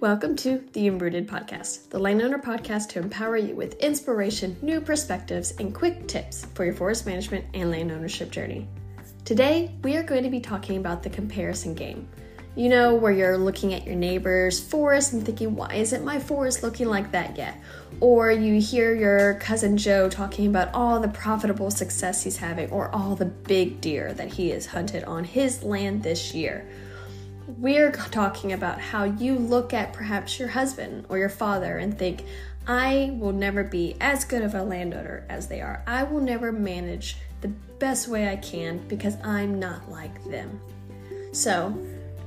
Welcome to the Enrooted Podcast, the landowner podcast to empower you with inspiration, new perspectives, and quick tips for your forest management and land ownership journey. Today, we are going to be talking about the comparison game. You know, where you're looking at your neighbor's forest and thinking, why isn't my forest looking like that yet? Or you hear your cousin Joe talking about all the profitable success he's having, or all the big deer that he has hunted on his land this year we're talking about how you look at perhaps your husband or your father and think, I will never be as good of a landowner as they are. I will never manage the best way I can because I'm not like them. So,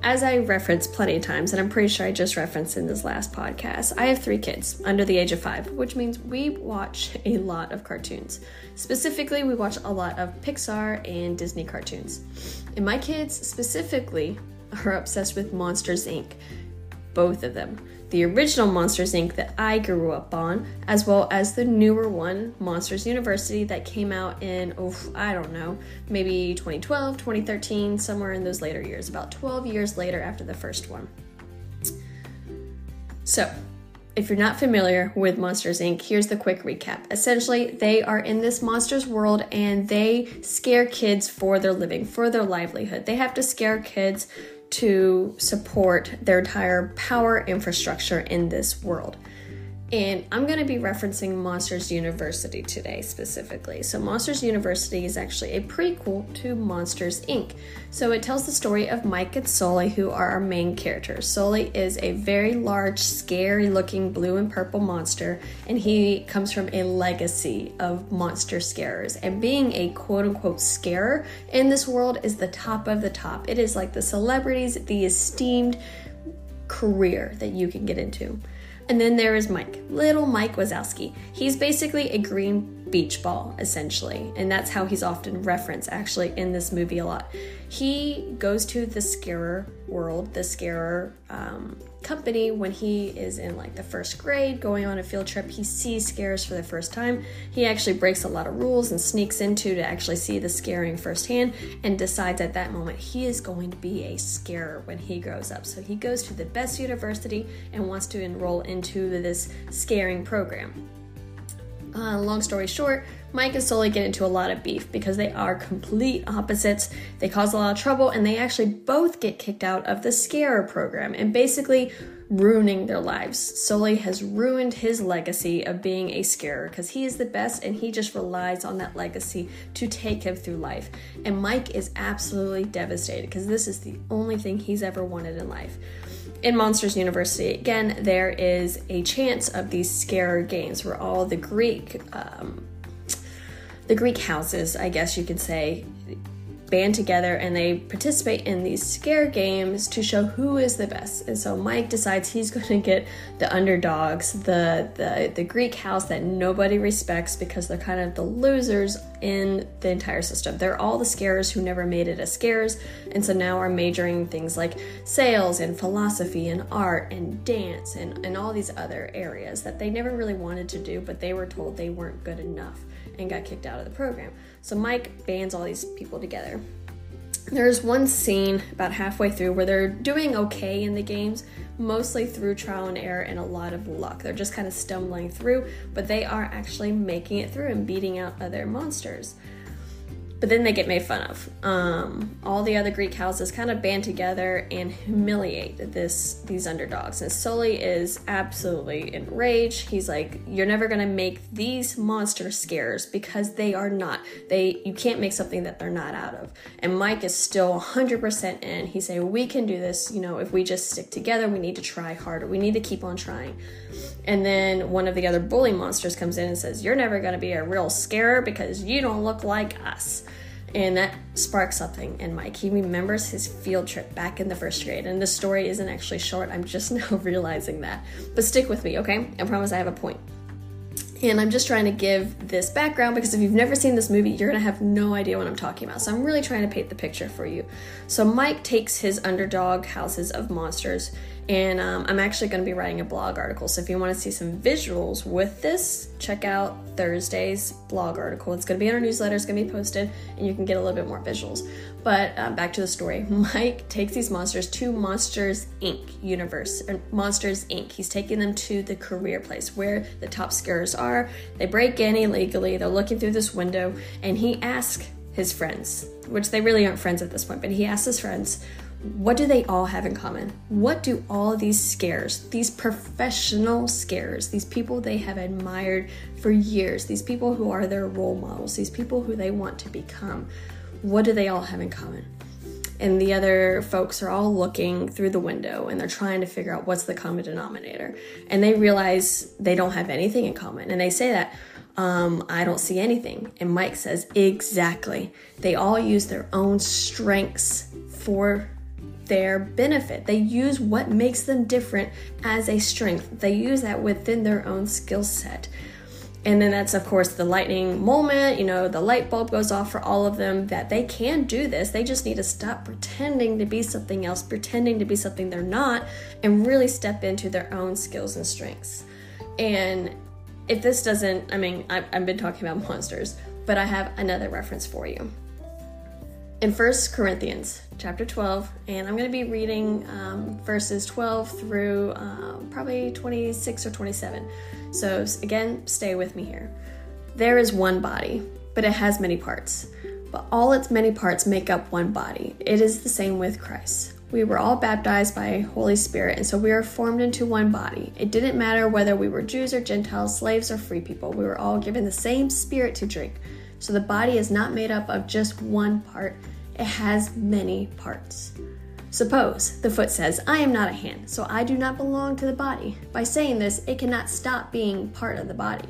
as I referenced plenty of times, and I'm pretty sure I just referenced in this last podcast, I have three kids under the age of five, which means we watch a lot of cartoons. Specifically, we watch a lot of Pixar and Disney cartoons. And my kids specifically are obsessed with Monsters Inc. Both of them. The original Monsters Inc. that I grew up on, as well as the newer one, Monsters University, that came out in, oh, I don't know, maybe 2012, 2013, somewhere in those later years, about 12 years later after the first one. So, if you're not familiar with Monsters Inc., here's the quick recap. Essentially, they are in this monsters world and they scare kids for their living, for their livelihood. They have to scare kids to support their entire power infrastructure in this world. And I'm going to be referencing Monsters University today specifically. So, Monsters University is actually a prequel to Monsters Inc. So, it tells the story of Mike and Sully, who are our main characters. Sully is a very large, scary looking blue and purple monster, and he comes from a legacy of monster scarers. And being a quote unquote scarer in this world is the top of the top. It is like the celebrities, the esteemed career that you can get into. And then there is Mike, little Mike Wazowski. He's basically a green beach ball, essentially, and that's how he's often referenced actually in this movie a lot. He goes to the scarer world, the scarer um, company when he is in like the first grade going on a field trip he sees scares for the first time. He actually breaks a lot of rules and sneaks into to actually see the scaring firsthand and decides at that moment he is going to be a scarer when he grows up. So he goes to the best university and wants to enroll into this scaring program uh, long story short, Mike and Sully get into a lot of beef because they are complete opposites. They cause a lot of trouble and they actually both get kicked out of the Scarer program and basically ruining their lives. Sully has ruined his legacy of being a scarer because he is the best and he just relies on that legacy to take him through life. And Mike is absolutely devastated because this is the only thing he's ever wanted in life in Monsters University, again, there is a chance of these scare games where all the Greek, um, the Greek houses, I guess you could say, band together and they participate in these scare games to show who is the best. And so Mike decides he's going to get the underdogs, the the the Greek house that nobody respects because they're kind of the losers in the entire system. They're all the scarers who never made it as scarers, and so now are majoring things like sales and philosophy and art and dance and, and all these other areas that they never really wanted to do, but they were told they weren't good enough and got kicked out of the program. So Mike bands all these people together. There's one scene about halfway through where they're doing okay in the games, mostly through trial and error and a lot of luck. They're just kind of stumbling through, but they are actually making it through and beating out other monsters but then they get made fun of. Um, all the other Greek houses kind of band together and humiliate this these underdogs. And Sully is absolutely enraged. He's like, "You're never gonna make these monster scares because they are not. They you can't make something that they're not out of." And Mike is still 100% in. He's saying, "We can do this. You know, if we just stick together, we need to try harder. We need to keep on trying." And then one of the other bully monsters comes in and says, "You're never gonna be a real scarer because you don't look like us." And that sparks something in Mike. He remembers his field trip back in the first grade. And the story isn't actually short, I'm just now realizing that. But stick with me, okay? I promise I have a point. And I'm just trying to give this background because if you've never seen this movie, you're gonna have no idea what I'm talking about. So I'm really trying to paint the picture for you. So Mike takes his underdog houses of monsters And um, I'm actually going to be writing a blog article. So if you want to see some visuals with this, check out Thursday's blog article. It's going to be in our newsletter, it's going to be posted, and you can get a little bit more visuals. But um, back to the story Mike takes these monsters to Monsters Inc. universe, Monsters Inc. He's taking them to the career place where the top scarers are. They break in illegally, they're looking through this window, and he asks his friends, which they really aren't friends at this point, but he asks his friends, what do they all have in common? What do all these scares, these professional scares, these people they have admired for years, these people who are their role models, these people who they want to become, what do they all have in common? And the other folks are all looking through the window and they're trying to figure out what's the common denominator. And they realize they don't have anything in common. And they say that, um, I don't see anything. And Mike says, exactly. They all use their own strengths for their benefit. They use what makes them different as a strength. They use that within their own skill set. And then that's, of course, the lightning moment. You know, the light bulb goes off for all of them that they can do this. They just need to stop pretending to be something else, pretending to be something they're not, and really step into their own skills and strengths. And if this doesn't, I mean, I've, I've been talking about monsters, but I have another reference for you in First Corinthians chapter 12, and I'm going to be reading um, verses 12 through um, probably 26 or 27. So, again, stay with me here. There is one body, but it has many parts. But all its many parts make up one body. It is the same with Christ. We were all baptized by Holy Spirit, and so we are formed into one body. It didn't matter whether we were Jews or Gentiles, slaves or free people. We were all given the same Spirit to drink. So the body is not made up of just one part it has many parts. Suppose the foot says, I am not a hand, so I do not belong to the body. By saying this, it cannot stop being part of the body.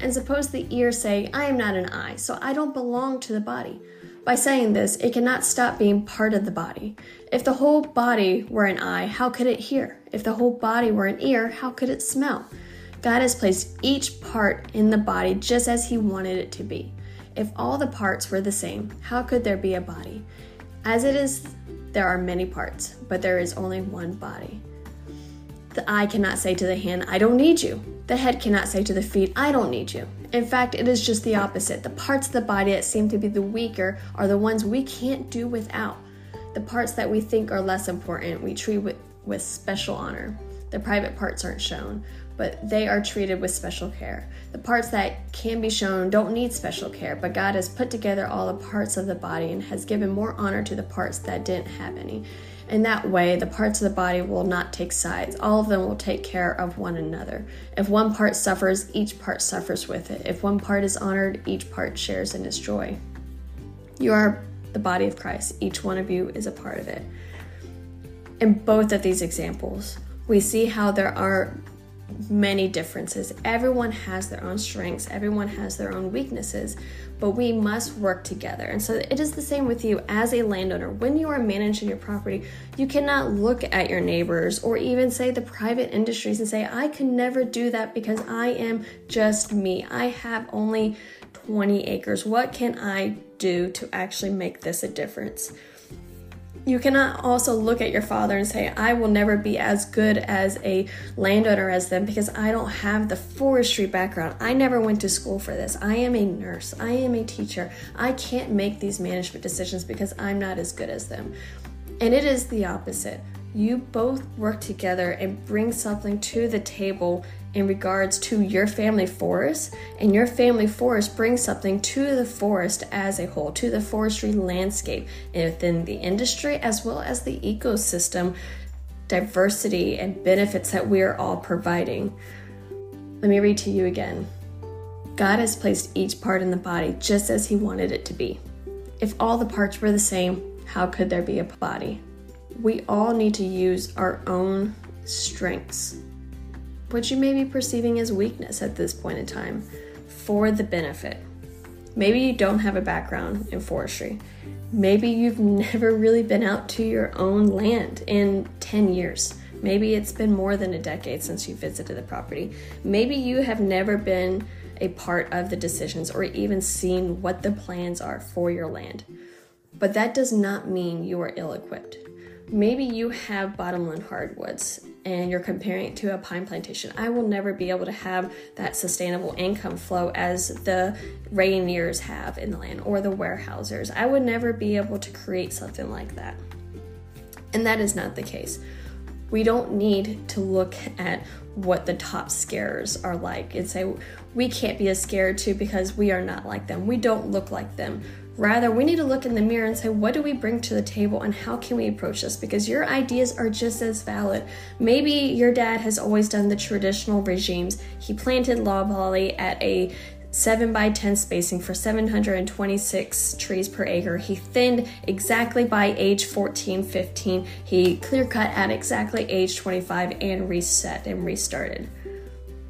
And suppose the ear say, I am not an eye, so I don't belong to the body. By saying this, it cannot stop being part of the body. If the whole body were an eye, how could it hear? If the whole body were an ear, how could it smell? God has placed each part in the body just as He wanted it to be. If all the parts were the same, how could there be a body? As it is, there are many parts, but there is only one body. The eye cannot say to the hand, I don't need you. The head cannot say to the feet, I don't need you. In fact, it is just the opposite. The parts of the body that seem to be the weaker are the ones we can't do without. The parts that we think are less important, we treat with, with special honor. The private parts aren't shown, but they are treated with special care. The parts that can be shown don't need special care, but God has put together all the parts of the body and has given more honor to the parts that didn't have any. In that way, the parts of the body will not take sides. All of them will take care of one another. If one part suffers, each part suffers with it. If one part is honored, each part shares in its joy. You are the body of Christ, each one of you is a part of it. In both of these examples, we see how there are many differences. Everyone has their own strengths, everyone has their own weaknesses, but we must work together. And so it is the same with you as a landowner. When you are managing your property, you cannot look at your neighbors or even say the private industries and say, I can never do that because I am just me. I have only 20 acres. What can I do to actually make this a difference? You cannot also look at your father and say, I will never be as good as a landowner as them because I don't have the forestry background. I never went to school for this. I am a nurse. I am a teacher. I can't make these management decisions because I'm not as good as them. And it is the opposite. You both work together and bring something to the table in regards to your family forest, and your family forest brings something to the forest as a whole, to the forestry landscape and within the industry as well as the ecosystem diversity and benefits that we are all providing. Let me read to you again. God has placed each part in the body just as He wanted it to be. If all the parts were the same, how could there be a body? We all need to use our own strengths what you may be perceiving as weakness at this point in time for the benefit. Maybe you don't have a background in forestry. Maybe you've never really been out to your own land in 10 years. Maybe it's been more than a decade since you visited the property. Maybe you have never been a part of the decisions or even seen what the plans are for your land. But that does not mean you are ill equipped. Maybe you have bottomland hardwoods and you're comparing it to a pine plantation. I will never be able to have that sustainable income flow as the Rayoniers have in the land or the Weyerhaeusers. I would never be able to create something like that. And that is not the case. We don't need to look at what the top scarers are like and say we can't be as scared too because we are not like them. We don't look like them. Rather, we need to look in the mirror and say, what do we bring to the table and how can we approach this? Because your ideas are just as valid. Maybe your dad has always done the traditional regimes. He planted loblolly at a 7 by 10 spacing for 726 trees per acre. He thinned exactly by age 14, 15. He clear cut at exactly age 25 and reset and restarted.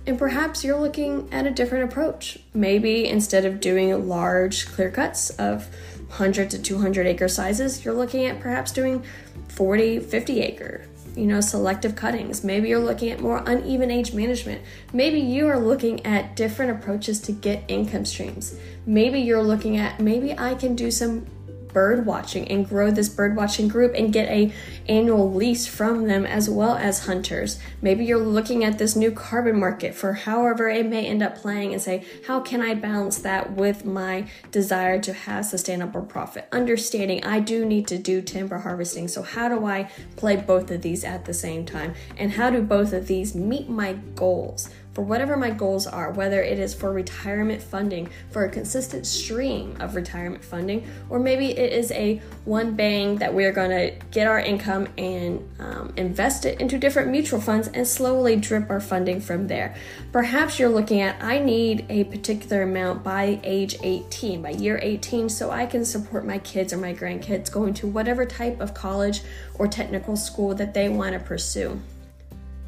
And perhaps you're looking at a different approach. Maybe instead of doing large clear cuts of 100 to 200 acre sizes, you're looking at perhaps doing 40, 50 acre, you know, selective cuttings. Maybe you're looking at more uneven age management. Maybe you are looking at different approaches to get income streams. Maybe you're looking at maybe I can do some bird watching and grow this bird watching group and get a annual lease from them as well as hunters. Maybe you're looking at this new carbon market for however it may end up playing and say, how can I balance that with my desire to have sustainable profit? Understanding I do need to do timber harvesting. So how do I play both of these at the same time? And how do both of these meet my goals? For whatever my goals are, whether it is for retirement funding, for a consistent stream of retirement funding, or maybe it is a one bang that we're going to get our income and um, invest it into different mutual funds and slowly drip our funding from there. Perhaps you're looking at, I need a particular amount by age 18, by year 18, so I can support my kids or my grandkids going to whatever type of college or technical school that they want to pursue.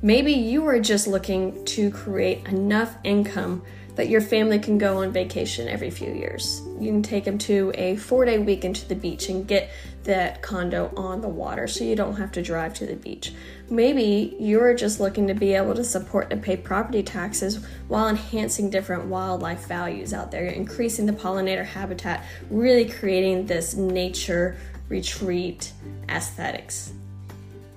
Maybe you are just looking to create enough income that your family can go on vacation every few years. You can take them to a four day weekend to the beach and get that condo on the water so you don't have to drive to the beach. Maybe you're just looking to be able to support and pay property taxes while enhancing different wildlife values out there, increasing the pollinator habitat, really creating this nature retreat aesthetics.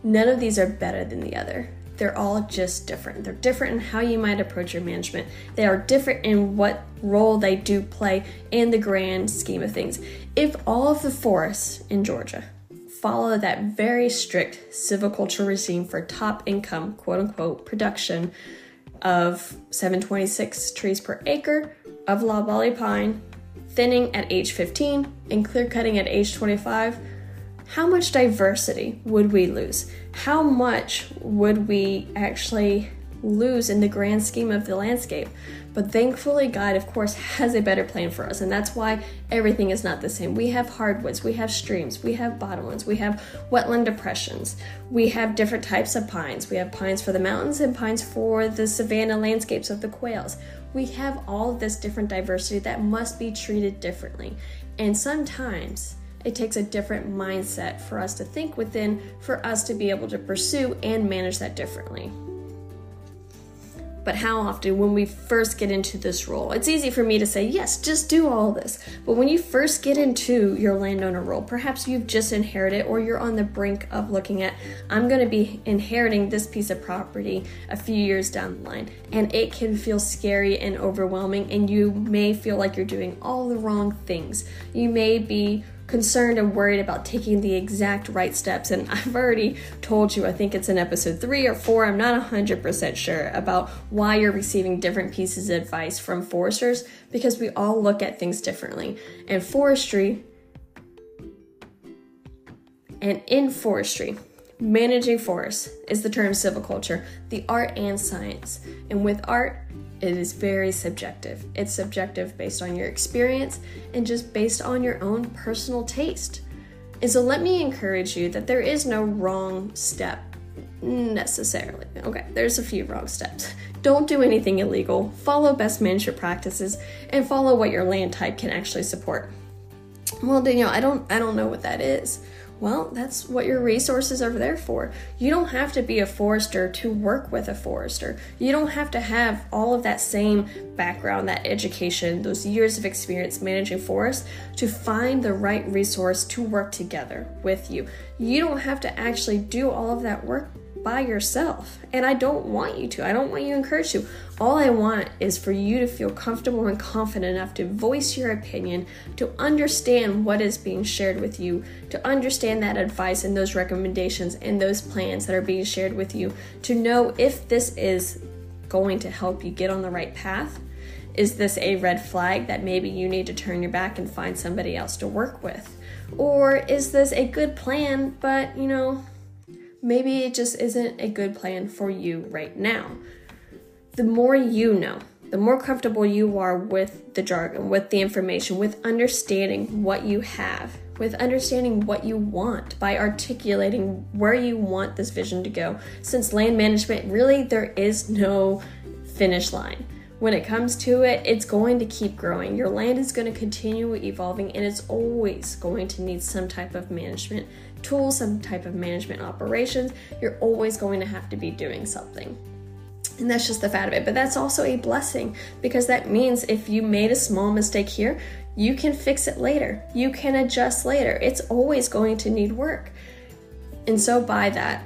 None of these are better than the other. They're all just different. They're different in how you might approach your management. They are different in what role they do play in the grand scheme of things. If all of the forests in Georgia follow that very strict silviculture regime for top income, quote unquote, production of 726 trees per acre of loblolly pine, thinning at age 15, and clear cutting at age 25, how much diversity would we lose? How much would we actually lose in the grand scheme of the landscape? But thankfully, God, of course, has a better plan for us, and that's why everything is not the same. We have hardwoods, we have streams, we have bottomlands, we have wetland depressions, we have different types of pines. We have pines for the mountains and pines for the savanna landscapes of the quails. We have all this different diversity that must be treated differently. And sometimes, it takes a different mindset for us to think within for us to be able to pursue and manage that differently. But how often, when we first get into this role, it's easy for me to say, yes, just do all this. But when you first get into your landowner role, perhaps you've just inherited or you're on the brink of looking at, I'm going to be inheriting this piece of property a few years down the line. And it can feel scary and overwhelming, and you may feel like you're doing all the wrong things. You may be concerned and worried about taking the exact right steps. And I've already told you, I think it's in episode three or four, I'm not 100% sure about why you're receiving different pieces of advice from foresters because we all look at things differently. And forestry, and in forestry, managing forests is the term silviculture, the art and science. And with art, it is very subjective. It's subjective based on your experience and just based on your own personal taste. And so let me encourage you that there is no wrong step necessarily. Okay, there's a few wrong steps. Don't do anything illegal, follow best management practices, and follow what your land type can actually support. Well, Danielle, I don't I don't know what that is. Well, that's what your resources are there for. You don't have to be a forester to work with a forester. You don't have to have all of that same background, that education, those years of experience managing forests to find the right resource to work together with you. You don't have to actually do all of that work by yourself. And I don't want you to. I don't want you to encourage you. All I want is for you to feel comfortable and confident enough to voice your opinion, to understand what is being shared with you, to understand that advice and those recommendations and those plans that are being shared with you, to know if this is going to help you get on the right path. Is this a red flag that maybe you need to turn your back and find somebody else to work with? Or is this a good plan, but you know, maybe it just isn't a good plan for you right now. The more you know, the more comfortable you are with the jargon, with the information, with understanding what you have, with understanding what you want by articulating where you want this vision to go. Since land management, really, there is no finish line. When it comes to it, it's going to keep growing. Your land is going to continue evolving and it's always going to need some type of management tools, some type of management operations, you're always going to have to be doing something. And that's just the fact of it. But that's also a blessing because that means if you made a small mistake here, you can fix it later. You can adjust later. It's always going to need work. And so, by that,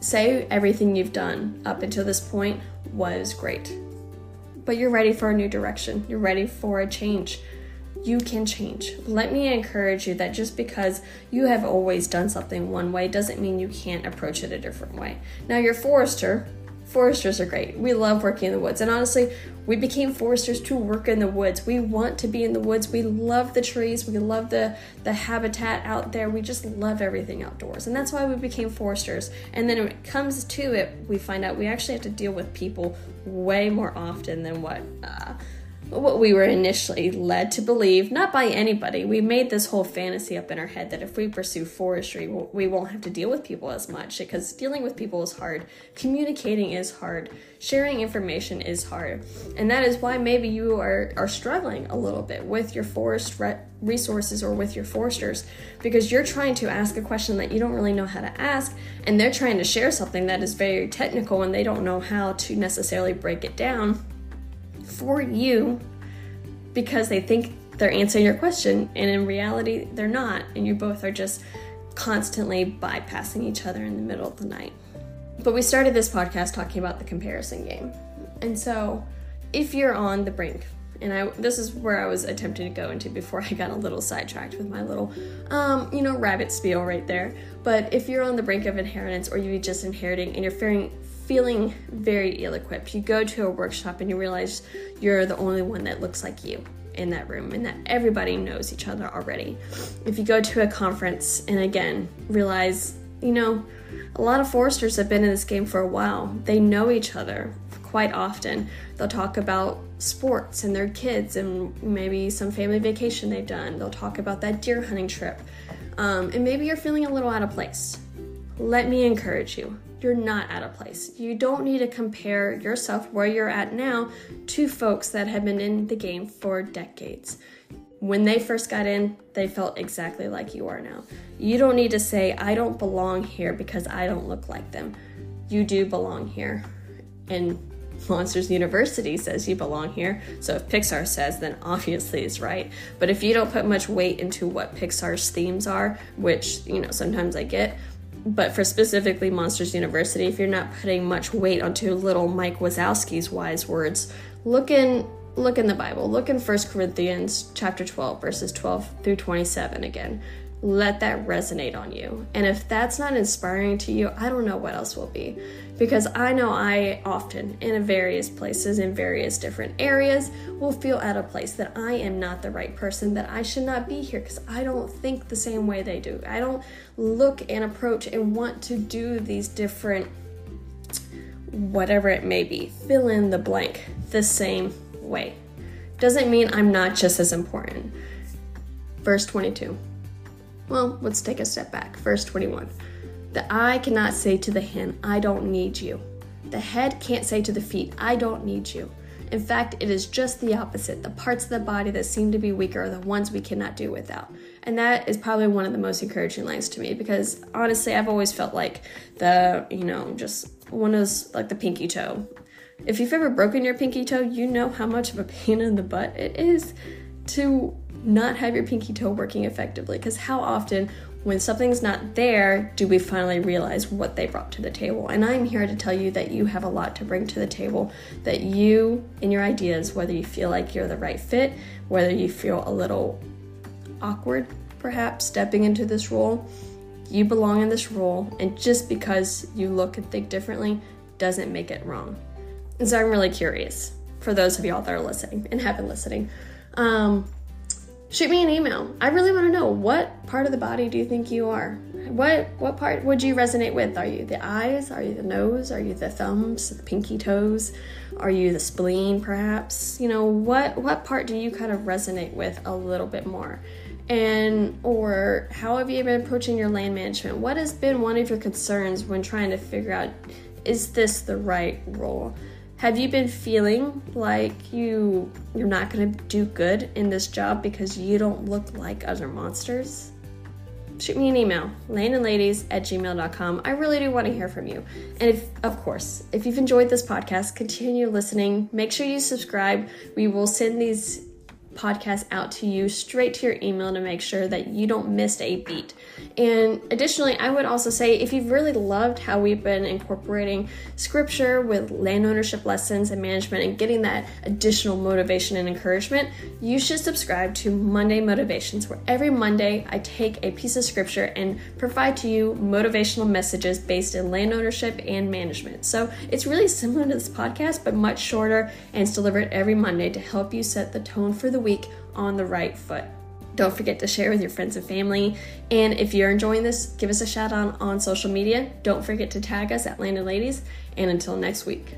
say everything you've done up until this point was great. But you're ready for a new direction, you're ready for a change you can change. Let me encourage you that just because you have always done something one way doesn't mean you can't approach it a different way. Now, you're forester. Foresters are great. We love working in the woods. And honestly, we became foresters to work in the woods. We want to be in the woods. We love the trees. We love the, the habitat out there. We just love everything outdoors. And that's why we became foresters. And then when it comes to it, we find out we actually have to deal with people way more often than what. Uh, what we were initially led to believe, not by anybody. We made this whole fantasy up in our head that if we pursue forestry, we won't have to deal with people as much because dealing with people is hard, communicating is hard, sharing information is hard. And that is why maybe you are, are struggling a little bit with your forest re- resources or with your foresters because you're trying to ask a question that you don't really know how to ask, and they're trying to share something that is very technical and they don't know how to necessarily break it down for you because they think they're answering your question, and in reality, they're not, and you both are just constantly bypassing each other in the middle of the night. But we started this podcast talking about the comparison game. And so, if you're on the brink, and I this is where I was attempting to go into before I got a little sidetracked with my little um, you know, rabbit spiel right there. But if you're on the brink of inheritance or you're just inheriting and you're fearing feeling very ill equipped. You go to a workshop and you realize you're the only one that looks like you in that room and that everybody knows each other already. If you go to a conference and again realize, you know, a lot of foresters have been in this game for a while, they know each other quite often. They'll talk about sports and their kids and maybe some family vacation they've done. They'll talk about that deer hunting trip. Um, and maybe you're feeling a little out of place. Let me encourage you you're not out of place. You don't need to compare yourself where you're at now to folks that have been in the game for decades. When they first got in, they felt exactly like you are now. You don't need to say, I don't belong here because I don't look like them. You do belong here. And Monsters University says you belong here. So if Pixar says, then obviously it's right. But if you don't put much weight into what Pixar's themes are, which, you know, sometimes I get, but for specifically Monsters University, if you're not putting much weight onto little Mike Wazowski's wise words, look in look in the Bible. Look in 1 Corinthians chapter 12 verses 12 through 27 again. Let that resonate on you. And if that's not inspiring to you, I don't know what else will be because I know I often, in various places, in various different areas, will feel out of place that I am not the right person, that I should not be here because I don't think the same way they do. I don't look and approach and want to do these different, whatever it may be, fill in the blank the same way. Doesn't mean I'm not just as important. Verse 22. Well, let's take a step back. Verse 21. The eye cannot say to the hand, I don't need you. The head can't say to the feet, I don't need you. In fact, it is just the opposite. The parts of the body that seem to be weaker are the ones we cannot do without. And that is probably one of the most encouraging lines to me because honestly, I've always felt like the, you know, just one is like the pinky toe. If you've ever broken your pinky toe, you know how much of a pain in the butt it is to not have your pinky toe working effectively. Because how often when something's not there, do we finally realize what they brought to the table? And I'm here to tell you that you have a lot to bring to the table, that you and your ideas, whether you feel like you're the right fit, whether you feel a little awkward, perhaps stepping into this role, you belong in this role, and just because you look and think differently doesn't make it wrong. And so I'm really curious for those of y'all that are listening and have been listening. Um, shoot me an email. I really want to know what part of the body do you think you are? What what part would you resonate with? Are you the eyes? Are you the nose? Are you the thumbs, the pinky toes? Are you the spleen perhaps? You know, what what part do you kind of resonate with a little bit more? And or how have you been approaching your land management? What has been one of your concerns when trying to figure out is this the right role? Have you been feeling like you you're not going to do good in this job because you don't look like other monsters? Shoot me an email, landandladies at gmail.com. I really do want to hear from you. And if, of course, if you've enjoyed this podcast, continue listening. Make sure you subscribe. We will send these podcast out to you straight to your email to make sure that you don't miss a beat. And additionally, I would also say if you've really loved how we've been incorporating scripture with land ownership lessons and management and getting that additional motivation and encouragement, you should subscribe to Monday Motivations, where every Monday I take a piece of scripture and provide to you motivational messages based in land ownership and management. So it's really similar to this podcast, but much shorter and it's delivered every Monday to help you set the tone for the week on the right foot. Don't forget to share with your friends and family. And if you're enjoying this, give us a shout out on social media. Don't forget to tag us at Land and Ladies. And until next week.